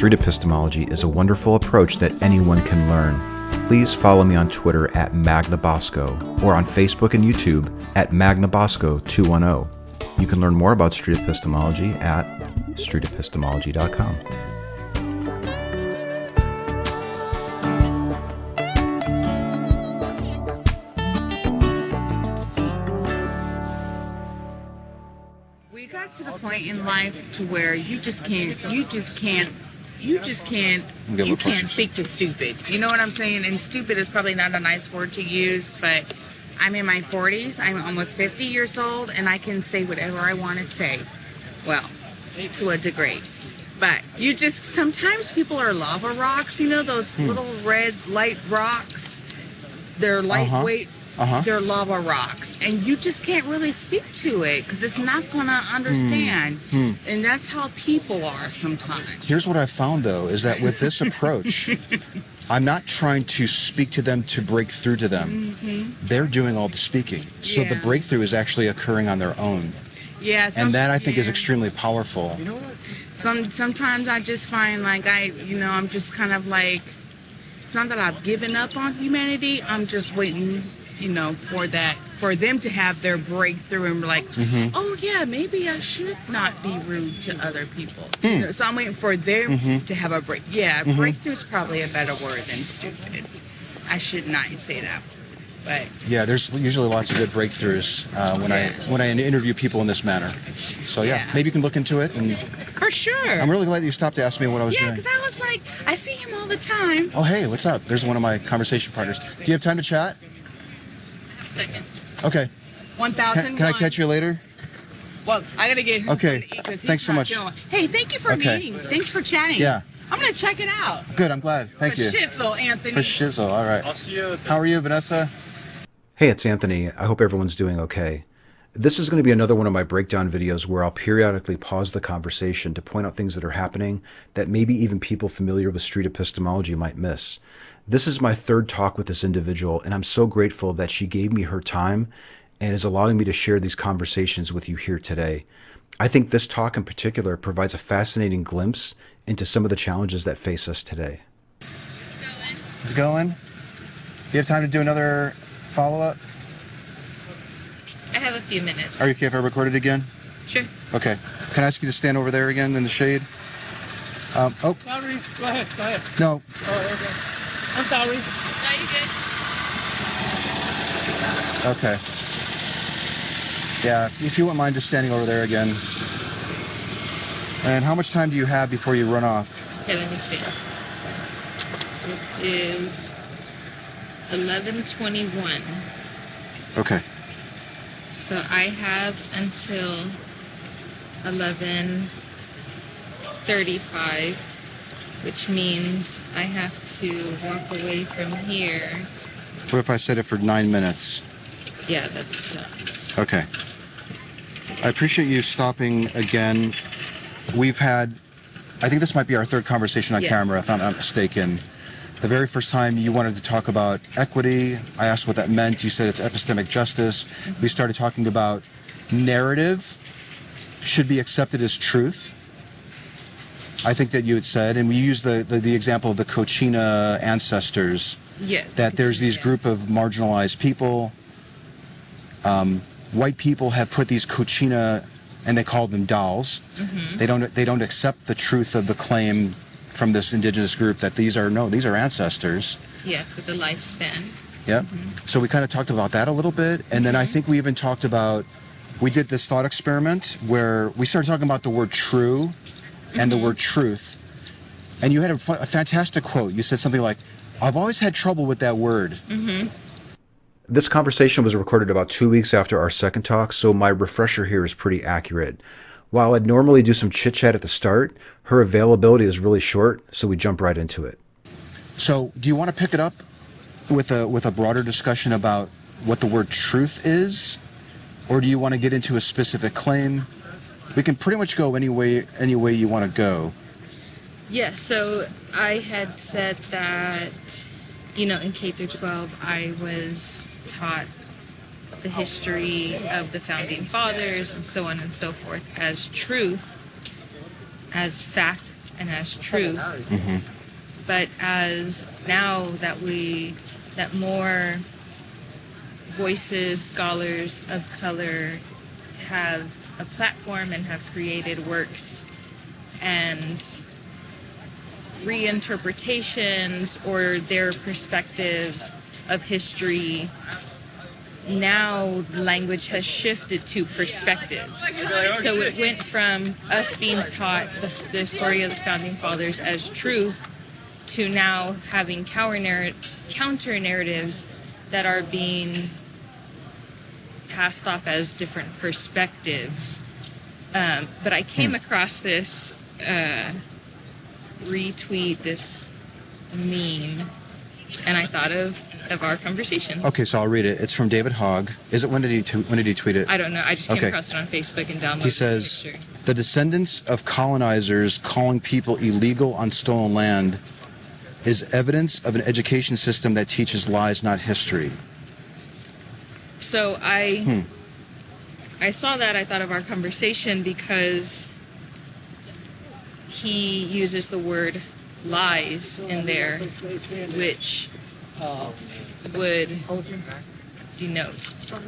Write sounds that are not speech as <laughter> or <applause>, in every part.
street epistemology is a wonderful approach that anyone can learn. Please follow me on Twitter at MagnaBosco or on Facebook and YouTube at MagnaBosco210. You can learn more about street epistemology at streetepistemology.com. We got to the point in life to where you just can't, you just can't, you just can't, you can't speak to stupid. You know what I'm saying? And stupid is probably not a nice word to use, but I'm in my 40s. I'm almost 50 years old, and I can say whatever I want to say. Well, to a degree. But you just sometimes people are lava rocks. You know those Hmm. little red light rocks. They're lightweight. Uh-huh. They're lava rocks, and you just can't really speak to it because it's not gonna understand. Hmm. And that's how people are sometimes. Here's what I've found though is that with this approach, <laughs> I'm not trying to speak to them to break through to them. hmm They're doing all the speaking. So the breakthrough is actually occurring on their own. Yeah. some- And that I think is extremely powerful. Some sometimes I just find like I, you know, I'm just kind of like, it's not that I've given up on humanity. I'm just waiting, you know, for that, for them to have their breakthrough and be like, Mhm. oh yeah, maybe I should not be rude to other people. Hmm. You know, so I'm waiting for them Mhm. to have a break. Yeah, Mhm. breakthrough is probably a better word than stupid. I should not say that, but Yeah, there's usually lots of good breakthroughs uh, when I when I interview people in this manner. So yeah, Yeah. maybe you can look into it. And for sure. I'm really glad that you stopped to ask me what I was yeah, doing. because I was like, I see him all the time. Oh hey, what's up? There's one of my conversation partners. Do you have time to chat? Second. Okay. One Can, thousand. can I catch you later? Well, I gotta get him Okay. something to eat 'cause he's Thanks so much. feeling- Hey, thank you for Okay. meeting. Thanks for chatting. Yeah. I'm gonna check it out. Good. I'm glad. Thank for you. Shizzle, Anthony. For shizzle. All right. I'll see you. How are you, Vanessa? Hey, it's Anthony. I hope everyone's doing okay. This is going to be another one of my breakdown videos where I'll periodically pause the conversation to point out things that are happening that maybe even people familiar with street epistemology might miss. This is my third talk with this individual, and I'm so grateful that she gave me her time and is allowing me to share these conversations with you here today. I think this talk in particular provides a fascinating glimpse into some of the challenges that face us today. It's going. It's going. Do you have time to do another follow-up? I have a few minutes. Are you okay if I record it again? Sure. Okay. Can I ask you to stand over there again in the shade? Um, oh, Sorry. Go ahead. Go ahead. no. Oh, okay. I'm sorry. Are you good? Okay. Yeah, if if you wouldn't mind just standing over there again. And how much time do you have before you run off? Okay, let me see. It is 11:21. Okay. So I have until 11:35, which means I have to walk away from here. What if I set it for nine minutes? Yeah, that sucks. Okay. I appreciate you stopping again. We've had, I think this might be our third conversation on Yeah. camera, if I'm not mistaken. The very first time you wanted to talk about equity, I asked what that meant. You said it's epistemic justice. We started talking about narrative should be accepted as truth. I think that you had said, and we used the, the, the example of the Kachina ancestors Yeah. that there's these yeah. group of marginalized people. Um, white people have put these kachina, and they call them dolls. Mhm. They don't they don't accept the truth of the claim from this indigenous group that these are no these are ancestors. Yes, with the lifespan. Yep. Mhm. So we kind of talked about that a little bit, and then I Mhm. think we even talked about we did this thought experiment where we started talking about the word true and the Mhm. word truth, and you had a, fu- a fantastic quote. You said something like, "I've always had trouble with that word." Mm-hmm. This conversation was recorded about two weeks after our second talk, so my refresher here is pretty accurate. While I'd normally do some chit chat at the start, her availability is really short, so we jump right into it. So, do you want to pick it up with a with a broader discussion about what the word truth is, or do you want to get into a specific claim? We can pretty much go any way any way you want to go. Yes, so I had said that, you know, in K through 12, I was taught the history of the founding fathers and so on and so forth as truth, as fact, and as truth. Mm-hmm. But as now that we that more voices, scholars of color have a platform and have created works and reinterpretations or their perspectives of history now language has shifted to perspectives. So it went from us being taught the, the story of the founding fathers as truth to now having counter, counter narratives that are being passed off as different perspectives. Um, but I came across this uh, retweet, this meme, and I thought of of our conversation. Okay, so I'll read it. It's from David Hogg. Is it when did he t- when did he tweet it? I don't know. I just came Okay. across it on Facebook and downloaded He says, the the descendants of colonizers calling people illegal on stolen land is evidence of an education system that teaches lies, not history. So I Hmm. I saw that I thought of our conversation because he uses the word lies in there, which would denote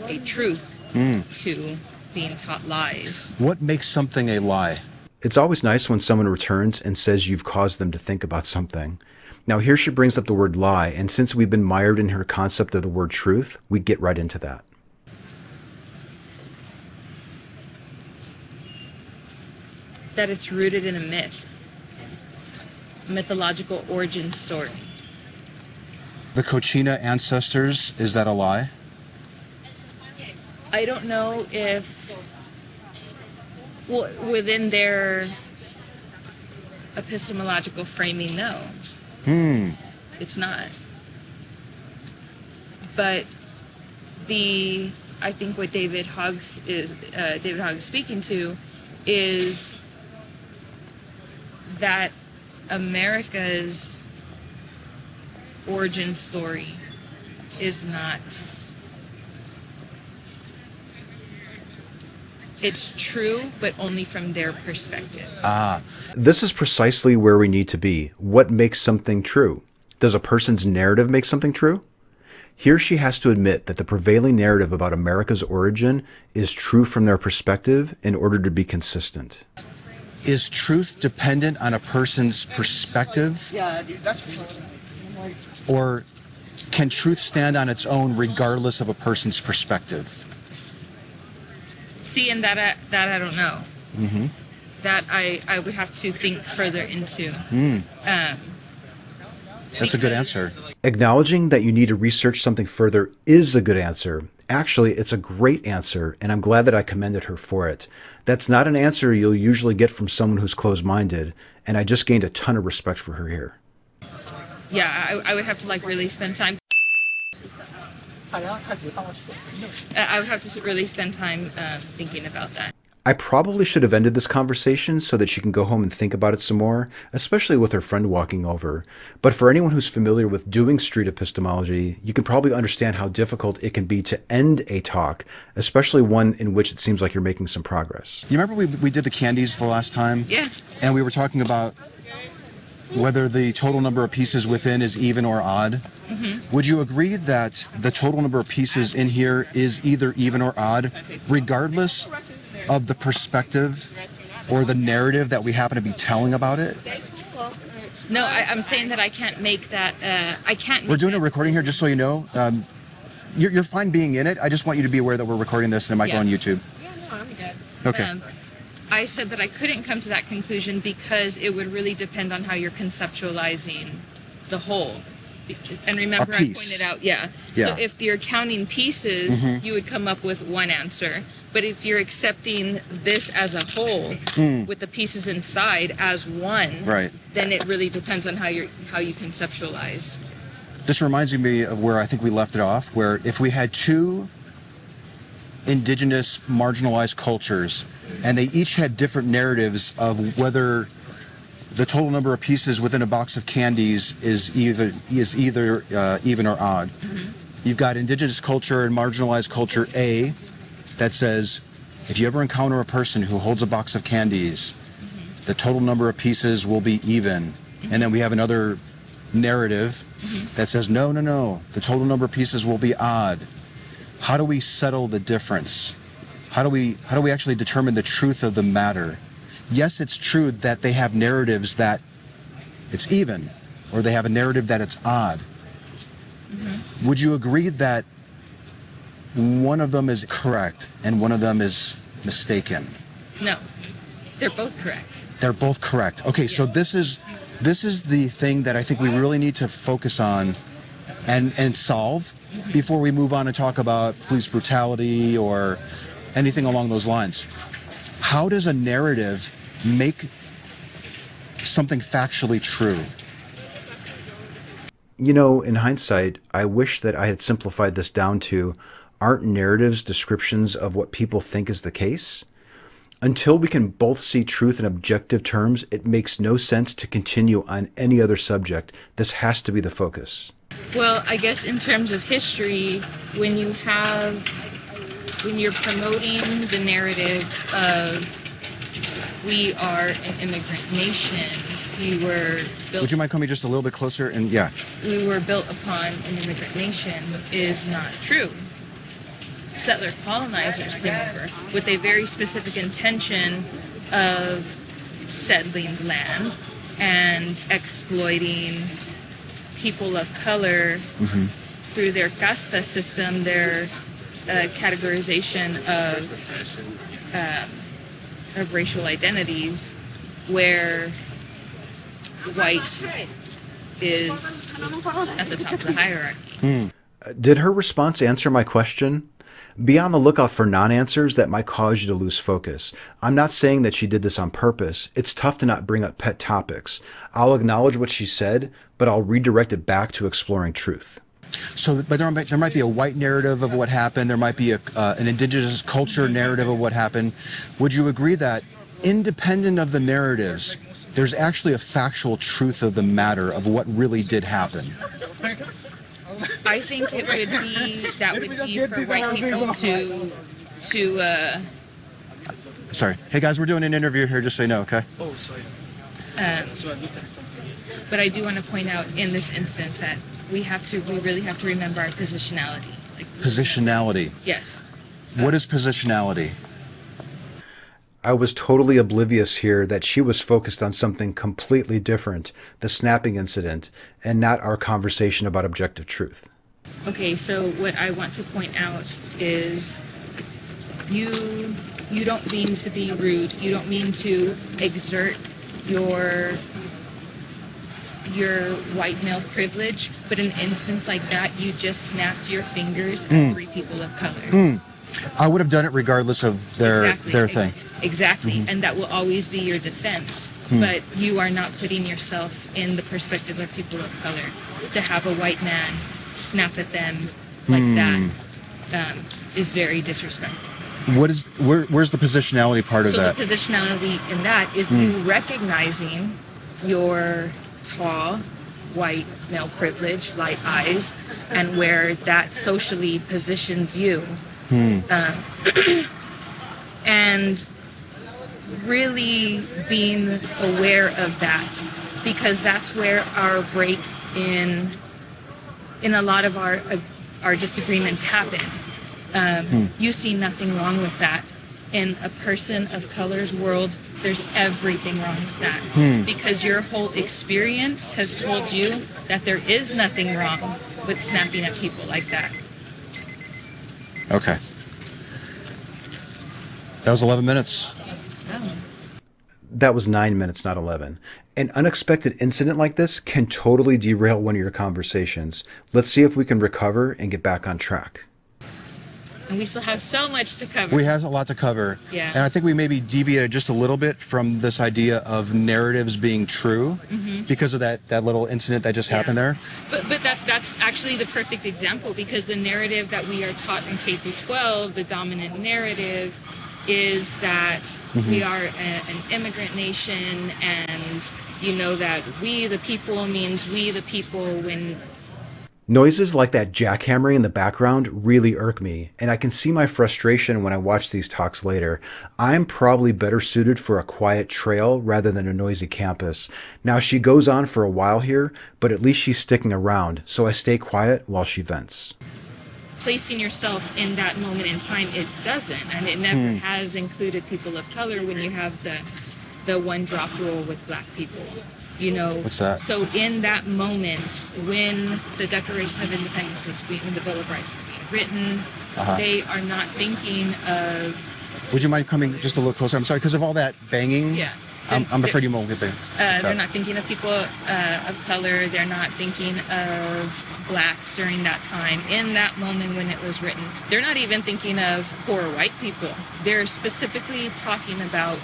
a truth Hmm. to being taught lies. What makes something a lie? It's always nice when someone returns and says you've caused them to think about something. Now, here she brings up the word lie, and since we've been mired in her concept of the word truth, we get right into that. That it's rooted in a myth, mythological origin story. The Kachina ancestors, is that a lie? I don't know if well, within their epistemological framing, no, Hmm. it's not. But the I think what David Hoggs is uh, David Hoggs speaking to is that America's origin story is not it's true but only from their perspective Ah, This is precisely where we need to be. What makes something true? Does a person's narrative make something true? Here she has to admit that the prevailing narrative about America's origin is true from their perspective in order to be consistent. is truth dependent on a person's perspective? Or can truth stand on its own regardless of a person's perspective? See, and that I, that I don't know. Mm-hmm. That I, I would have to think further into. Mm. Um, That's a good answer. Acknowledging that you need to research something further is a good answer. Actually, it's a great answer, and I'm glad that I commended her for it. That's not an answer you'll usually get from someone who's closed minded, and I just gained a ton of respect for her here. Yeah, I, I would have to like really spend time I I would have to really spend time um, thinking about that I probably should have ended this conversation so that she can go home and think about it some more, especially with her friend walking over. But for anyone who's familiar with doing street epistemology, you can probably understand how difficult it can be to end a talk, especially one in which it seems like you're making some progress. You remember we, we did the candies the last time? yeah And we were talking about whether the total number of pieces within is even or odd. hmm Would you agree that the total number of pieces in here is either even or odd, regardless of the perspective or the narrative that we happen to be telling about it? no I, I'm saying that I can't make that uh, I can't We're doing a recording here, just so you know. Um, you're, you're fine being in it. I just want you to be aware that we're recording this and it might go on YouTube. Yeah. on YouTube. Okay. Um, I said that I couldn't come to that conclusion because it would really depend on how you're conceptualizing the whole. And remember, I pointed out, yeah. Yeah. So if you're counting pieces, Mhm. you would come up with one answer. But if you're accepting this as a whole, Hmm. with the pieces inside as one, Right. then it really depends on how you how you conceptualize. This reminds me of where I think we left it off, where if we had two indigenous marginalized cultures and they each had different narratives of whether the total number of pieces within a box of candies is either is either uh, even or odd. Mm-hmm. You've got indigenous culture and marginalized culture A that says if you ever encounter a person who holds a box of candies, mm-hmm. the total number of pieces will be even. And then we have another narrative mm-hmm. that says, no, no, no, the total number of pieces will be odd. How do we settle the difference? How do we how do we actually determine the truth of the matter? Yes, it's true that they have narratives that it's even, or they have a narrative that it's odd. Mm-hmm. Would you agree that one of them is correct and one of them is mistaken? No, they're both correct. They're both correct. Okay, so this is this is the thing that I think we really need to focus on and and solve before we move on and talk about police brutality or anything along those lines. How does a narrative make something factually true? You know, in hindsight, I wish that I had simplified this down to aren't narratives descriptions of what people think is the case? Until we can both see truth in objective terms, it makes no sense to continue on any other subject. This has to be the focus. Well, I guess in terms of history, when you have, when you're promoting the narrative of we are an immigrant nation, we were built, Would you mind coming just a little bit closer? And yeah, we were built upon an immigrant nation is not true. Settler colonizers came over with a very specific intention of settling land and exploiting people of color hmm through their casta system, their uh, categorization of um, of racial identities, where white is at the top of the hierarchy. Hmm. Uh, Did her response answer my question? Be on the lookout for non answers that might cause you to lose focus. I'm not saying that she did this on purpose. It's tough to not bring up pet topics. I'll acknowledge what she said, but I'll redirect it back to exploring truth. So, but there might, there might be a white narrative of what happened. There might be a, uh, an indigenous culture narrative of what happened. Would you agree that, independent of the narratives, there's actually a factual truth of the matter of what really did happen? I think it would be that would be for white people to to uh, Sorry. Hey guys, we're doing an interview here, just so you know, okay? Oh, sorry. um, So I looked at But I do want to point out in this instance that we have to, we really have to remember our positionality. Like, Positionality. yes. What is positionality? I was totally oblivious here that she was focused on something completely different, the snapping incident, and not our conversation about objective truth. Okay, so what I want to point out is you you don't mean to be rude. You don't mean to exert your your white male privilege, but in an instance like that, you just snapped your fingers at Mm. three people of color. Hmm. I would have done it regardless of their exactly. their thing. Exactly, Mhm. and that will always be your defense. Hmm. But you are not putting yourself in the perspective of people of color. To have a white man snap at them like Hmm. that um, is very disrespectful. What is where, where's the positionality part of So that? the positionality in that is Hmm. you recognizing your tall, white male privilege, light eyes, and where that socially positions you um, <clears throat> and really being aware of that because that's where our break in in a lot of our uh, our disagreements happen. Um, Hmm. You see nothing wrong with that. In a person of color's world, there's everything wrong with that Hmm. because your whole experience has told you that there is nothing wrong with snapping at people like that. Okay. That was 11 minutes. Oh. That was nine minutes, not 11. An unexpected incident like this can totally derail one of your conversations. Let's see if we can recover and get back on track. And we still have so much to cover. We have a lot to cover. Yeah. And I think we maybe deviated just a little bit from this idea of narratives being true Mhm. because of that, that little incident that just Yeah. happened there. But, but that that's actually the perfect example because the narrative that we are taught in K through 12, the dominant narrative, is that Mhm. we are a, an immigrant nation, and you know that we the people means we the people when Noises like that jackhammering in the background really irk me, and I can see my frustration when I watch these talks later. I'm probably better suited for a quiet trail rather than a noisy campus. Now, she goes on for a while here, but at least she's sticking around, so I stay quiet while she vents. Placing yourself in that moment in time, it doesn't, and it never Hmm. has included people of color when you have the the one drop rule with black people. You know, What's that? so in that moment when the Declaration of Independence is being, when the Bill of Rights is being written, Uh-huh. they are not thinking of Would you mind coming just a little closer? I'm sorry, because of all that banging. yeah. I'm, I'm afraid you won't get there. Uh, they're not thinking of people uh, of color. They're not thinking of blacks during that time. In that moment when it was written, they're not even thinking of poor white people. They're specifically talking about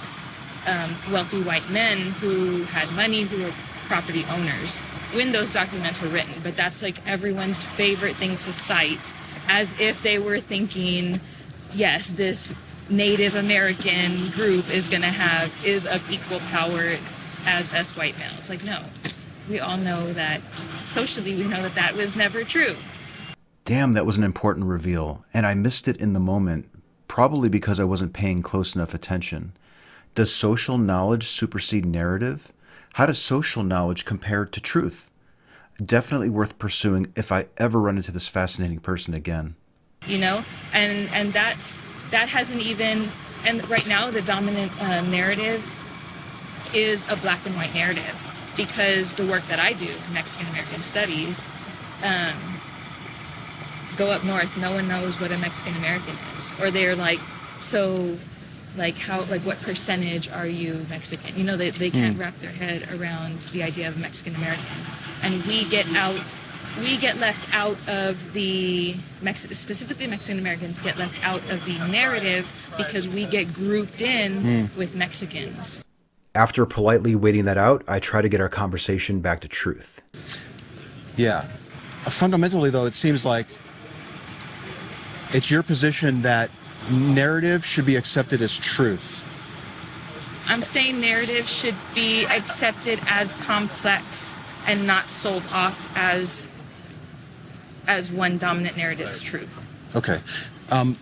um, wealthy white men who had money, who were property owners when those documents were written. But that's like everyone's favorite thing to cite, as if they were thinking, yes, this Native American group is going to have is of equal power as us white males. Like no, we all know that socially we know that that was never true. Damn, that was an important reveal, and I missed it in the moment, probably because I wasn't paying close enough attention. Does social knowledge supersede narrative? How does social knowledge compare to truth? Definitely worth pursuing if I ever run into this fascinating person again. you know and and that that hasn't even and right now the dominant uh, narrative is a black and white narrative because the work that i do mexican american studies um, go up north no one knows what a mexican american is. Or they're like so like how like what percentage are you mexican? You know they, they can't Hmm. wrap their head around the idea of mexican american. And we get out we get left out of the Mex- specifically Mexican Americans get left out of the narrative because we get grouped in Hmm. with Mexicans. After politely waiting that out, I try to get our conversation back to truth. Yeah. Uh, Fundamentally, though, it seems like it's your position that narrative should be accepted as truth. I'm saying narrative should be accepted as complex and not sold off as as one dominant narrative's truth. Okay. Um,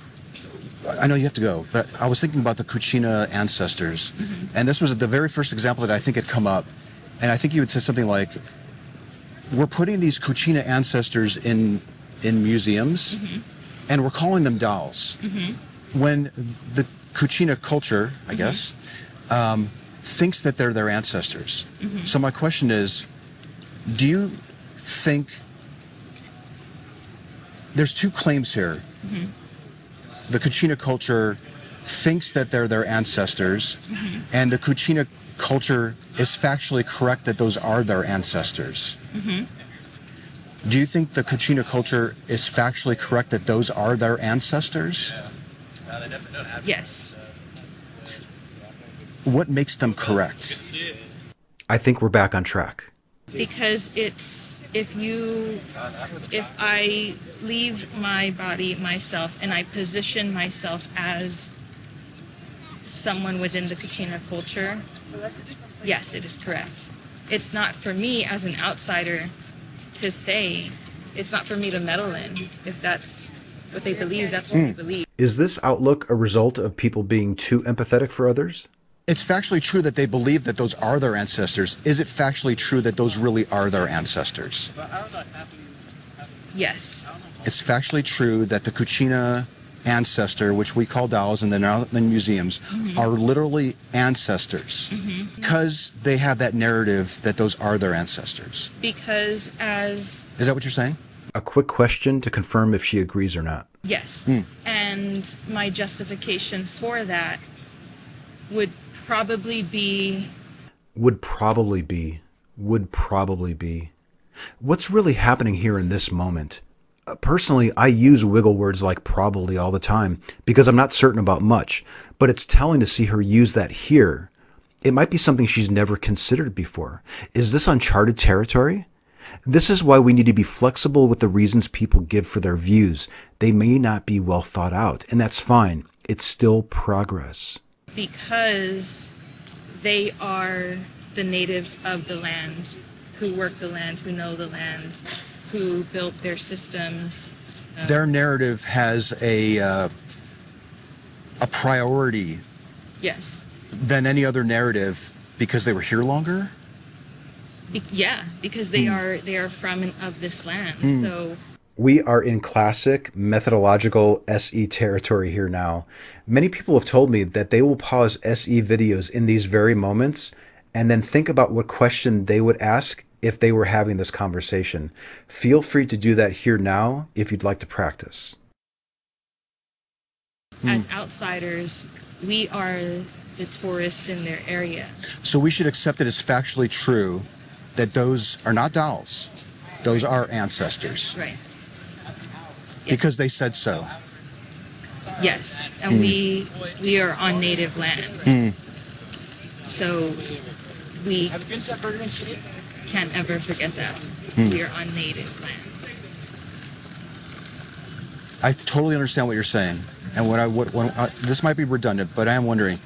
I know you have to go, but I was thinking about the Kachina ancestors, mm-hmm. and this was the very first example that I think had come up, and I think you would say something like, "We're putting these Kachina ancestors in in museums, mm-hmm. and we're calling them dolls." Mm-hmm. When the Kachina culture, I guess, um, thinks that they're their ancestors. So my question is, do you think there's two claims here? Mm-hmm. the Kachina culture thinks that they're their ancestors, mm-hmm. and the Kachina culture is factually correct that those are their ancestors. Mm-hmm. Do you think the Kachina culture is factually correct that those are their ancestors? Yes. What makes them correct? I think we're back on track. because it's if you if I leave my body myself and I position myself as someone within the Kachina culture, yes, it is correct. It's not for me as an outsider to say. It's not for me to meddle in. If that's what they believe, that's what they hmm. believe. Is this outlook a result of people being too empathetic for others? It's factually true that they believe that those are their ancestors. Is it factually true that those really are their ancestors? Yes. It's factually true that the Kachina ancestor, which we call dolls and then out in museums, are literally ancestors because they have that narrative that those are their ancestors. Because as Is that what you're saying? A quick question to confirm if she agrees or not. Yes. Hmm. And my justification for that would probably be Would probably be. Would probably be. What's really happening here in this moment? Uh, Personally, I use wiggle words like probably all the time because I'm not certain about much, but it's telling to see her use that here. It might be something she's never considered before. Is this uncharted territory? This is why we need to be flexible with the reasons people give for their views. They may not be well thought out, and that's fine. It's still progress. Because they are the natives of the land who work the land, who know the land. who built their systems. um, Their narrative has a uh, a priority yes, than any other narrative because they were here longer. Be- yeah, because they Hmm. are they are from and of this land. Hmm. So We are in classic methodological SE territory here now. Many people have told me that they will pause SE videos in these very moments and then think about what question they would ask if they were having this conversation. Feel free to do that here now if you'd like to practice. Hmm. as outsiders, we are the tourists in their area. So we should accept it as factually true that those are not dolls. Those are ancestors Right. Because they said so. Yes, and Hmm. we we are on native land, Hmm. so we can't ever forget that Hmm. we are on native land. I totally understand what you're saying, and what I what, what uh, this might be redundant, but I am wondering: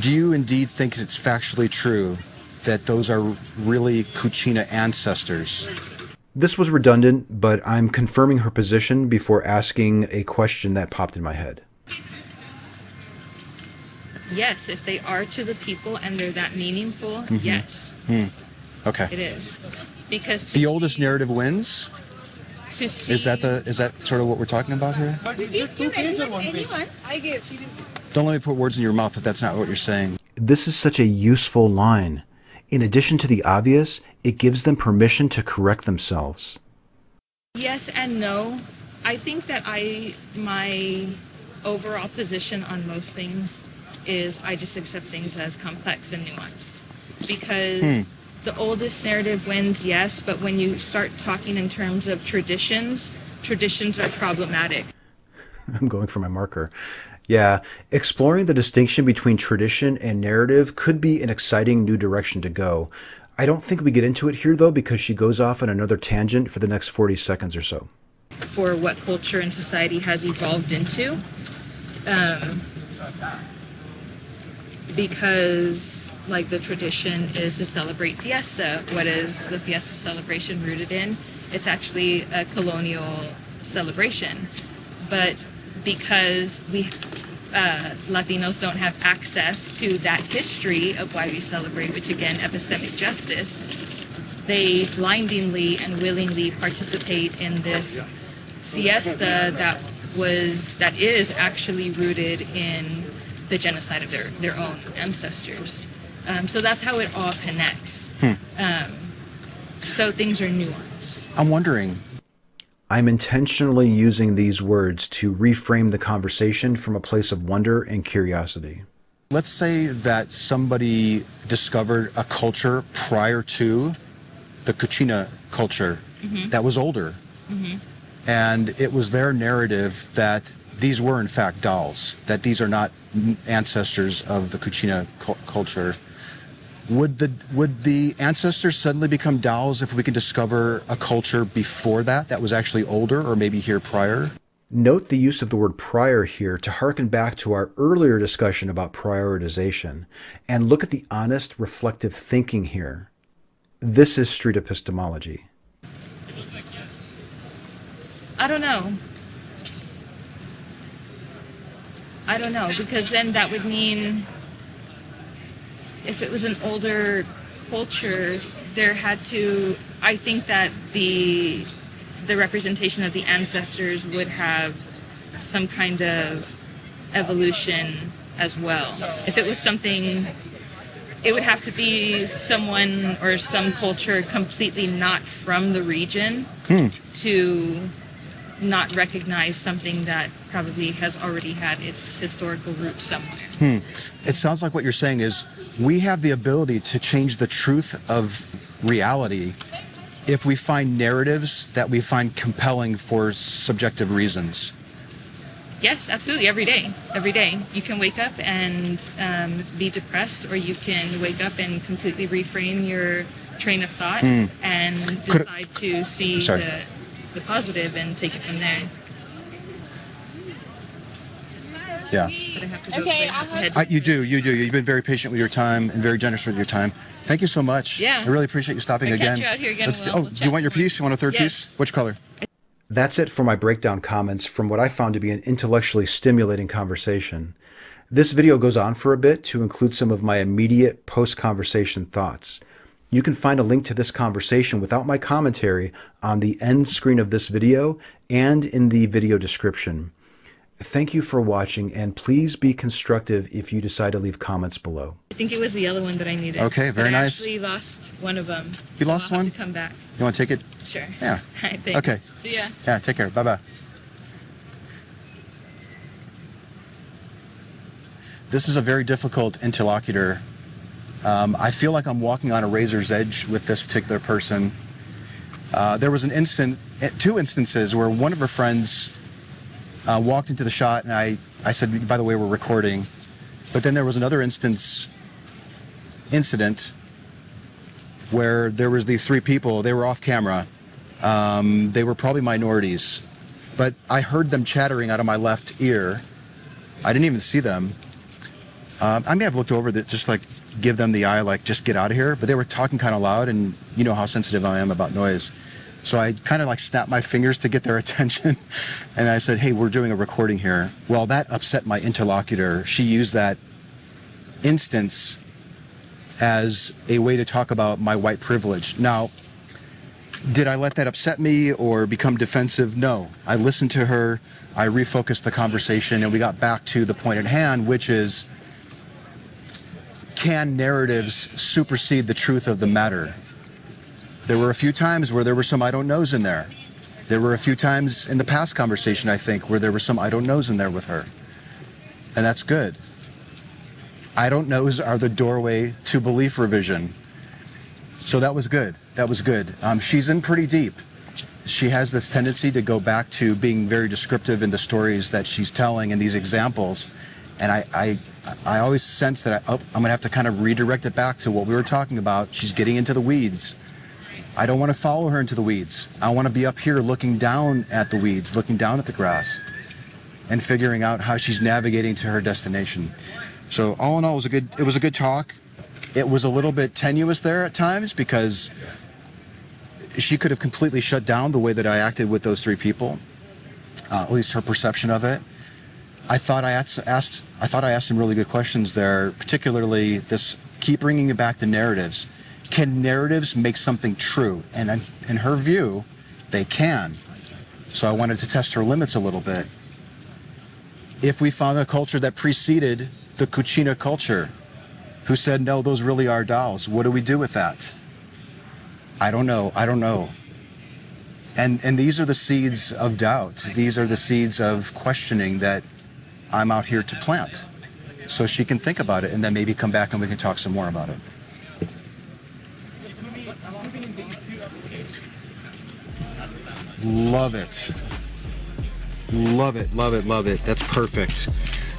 Do you indeed think it's factually true that those are really Kachina ancestors? This was redundant, but I'm confirming her position before asking a question that popped in my head. Yes, if they are to the people and they're that meaningful, Mhm. yes, Hmm. Okay. it is. Because to The oldest narrative wins. to see Is that the is that sort of what we're talking about here? But you give two pages or one page? I give. Don't let me put words in your mouth if that's not what you're saying. This is such a useful line. In addition to the obvious, it gives them permission to correct themselves. Yes and no. I think that I my overall position on most things is I just accept things as complex and nuanced because Hmm. the oldest narrative wins, yes, but when you start talking in terms of traditions, traditions are problematic. <laughs> I'm going for my marker. Yeah, exploring the distinction between tradition and narrative could be an exciting new direction to go. I don't think we get into it here though because she goes off on another tangent for the next 40 seconds or so. for what culture and society has evolved into. Um, because, like, the tradition is to celebrate fiesta. What is the fiesta celebration rooted in? It's actually a colonial celebration. But because we uh, Latinos don't have access to that history of why we celebrate, which again, epistemic justice, they blindingly and willingly participate in this fiesta that was that is actually rooted in the genocide of their their own ancestors. Um, so that's how it all connects. Hmm. Um, so things are nuanced. I'm wondering. I'm intentionally using these words to reframe the conversation from a place of wonder and curiosity. Let's say that somebody discovered a culture prior to the Kachina culture Mhm. that was older, hmm and it was their narrative that these were in fact dolls, that these are not ancestors of the Kachina cu- culture. Would the would the ancestors suddenly become dolls if we could discover a culture before that that was actually older or maybe here prior? Note the use of the word prior here to harken back to our earlier discussion about prioritization, and look at the honest, reflective thinking here. This is street epistemology. I don't know. I don't know because then that would mean if it was an older culture, there had to. I think that the the representation of the ancestors would have some kind of evolution as well. If it was something, it would have to be someone or some culture completely not from the region Hmm. to not recognize something that probably has already had its historical roots somewhere. Hmm. It sounds like what you're saying is we have the ability to change the truth of reality if we find narratives that we find compelling for subjective reasons. Yes, absolutely. Every day, every day, you can wake up and um, be depressed, or you can wake up and completely reframe your train of thought Hmm. and Could- decide to see Sorry. the, the positive and take it from there. Yeah. But I have to go Okay, 'cause I have to I'll head I, to- you do, you do. You've been very patient with your time and very generous with your time. Thank you so much. Yeah. I really appreciate you stopping I'll again. catch you out here again Let's do- we'll- oh, we'll do you want your some more. piece? You want a third Yes. piece? Which color? That's it for my breakdown comments from what I found to be an intellectually stimulating conversation. This video goes on for a bit to include some of my immediate post conversation thoughts. You can find a link to this conversation without my commentary on the end screen of this video and in the video description. Thank you for watching and please be constructive if you decide to leave comments below. I think it was the yellow one that I needed. Okay, very but I nice. actually lost one of them. You so lost I'll have one? To come back. You want to take it? Sure. Yeah. <laughs> All right, thanks. Okay. See ya. Yeah, take care. Bye bye. This is a very difficult interlocutor. Um, I feel like I'm walking on a razor's edge with this particular person. Uh, there was an instant, eh, two instances where one of her friends uh, walked into the shot, and I, I said, by the way, we're recording. But then there was another instance, incident, where there was these three people. They were off camera. Um, they were probably minorities, but I heard them chattering out of my left ear. I didn't even see them. Um, I may have looked over that, just like give them the eye, like just get out of here. But they were talking kind of loud, and you know how sensitive I am about noise. So I kind of like snapped my fingers to get their <laughs> attention, and I said, "Hey, we're doing a recording here." Well, that upset my interlocutor. She used that instance as a way to talk about my white privilege. Now, did I let that upset me or become defensive? No. I listened to her, I refocused the conversation, and we got back to the point at hand, which is can narratives supersede the truth of the matter? There were a few times where there were some I don't knows in there. There were a few times in the past conversation, I think, where there were some I don't knows in there with her. And that's good. I don't knows are the doorway to belief revision. So that was good. That was good. Um, she's in pretty deep. She has this tendency to go back to being very descriptive in the stories that she's telling and these examples. And I, I, I always sense that I, oh, I'm going to have to kind of redirect it back to what we were talking about. She's getting into the weeds. I don't want to follow her into the weeds. I want to be up here looking down at the weeds, looking down at the grass, and figuring out how she's navigating to her destination. So all in all, it was a good. It was a good talk. It was a little bit tenuous there at times because she could have completely shut down the way that I acted with those three people. Uh, at least her perception of it. I thought I asked, asked. I thought I asked some really good questions there, particularly this. Keep bringing it back to narratives. Can narratives make something true? And in, her view, they can. So I wanted to test her limits a little bit. If we found a culture that preceded the Kachina culture, who said, no, those really are dolls, what do we do with that? I don't know. I don't know. And, and these are the seeds of doubt. These are the seeds of questioning that I'm out here to plant. So she can think about it and then maybe come back and we can talk some more about it. Love it. Love it, love it, love it. That's perfect.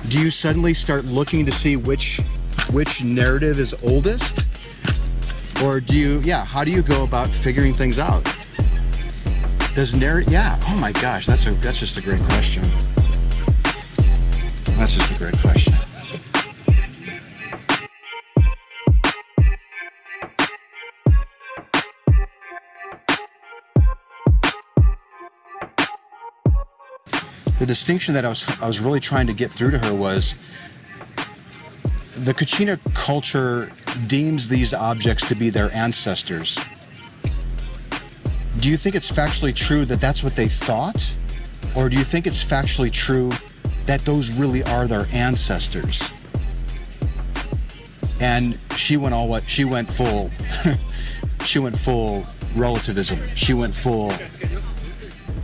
Do you suddenly start looking to see which which narrative is oldest? Or do you yeah, how do you go about figuring things out? Does narrative yeah, oh my gosh, that's a that's just a great question. That's just a great question. the distinction that I was I was really trying to get through to her was the Kachina culture deems these objects to be their ancestors. Do you think it's factually true that that's what they thought? Or do you think it's factually true that those really are their ancestors? And she went all what she went full <laughs> she went full relativism. She went full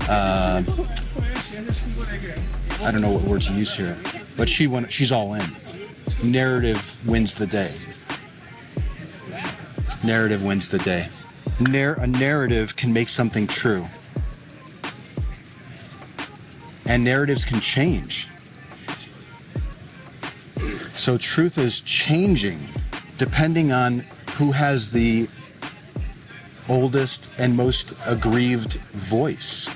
uh, I don't know what words to use here, but she went. She's all in. Narrative wins the day. Narrative wins the day. Nar- a narrative can make something true, and narratives can change. So truth is changing depending on who has the oldest and most aggrieved voice.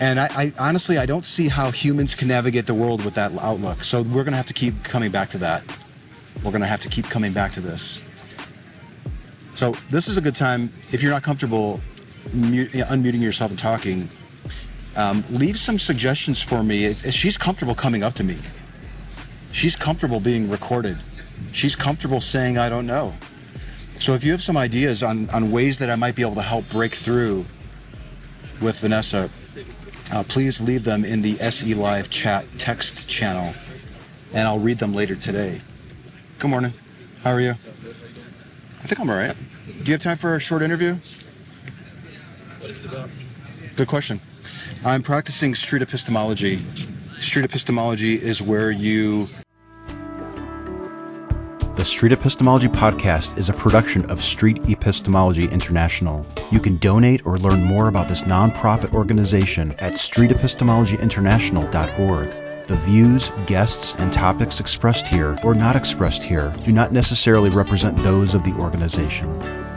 And I, I honestly, I don't see how humans can navigate the world with that outlook. So we're going to have to keep coming back to that. We're going to have to keep coming back to this. So this is a good time if you're not comfortable mute, unmuting yourself and talking. Um, leave some suggestions for me. if She's comfortable coming up to me. She's comfortable being recorded. She's comfortable saying I don't know. So if you have some ideas on, on ways that I might be able to help break through with Vanessa, uh, please leave them in the SE Live chat text channel, and I'll read them later today. Good morning. How are you? I think I'm all right. Do you have time for a short interview? What is it about? Good question. I'm practicing street epistemology. Street epistemology is where you the Street Epistemology Podcast is a production of Street Epistemology International. You can donate or learn more about this nonprofit organization at streetepistemologyinternational.org. The views, guests, and topics expressed here or not expressed here do not necessarily represent those of the organization.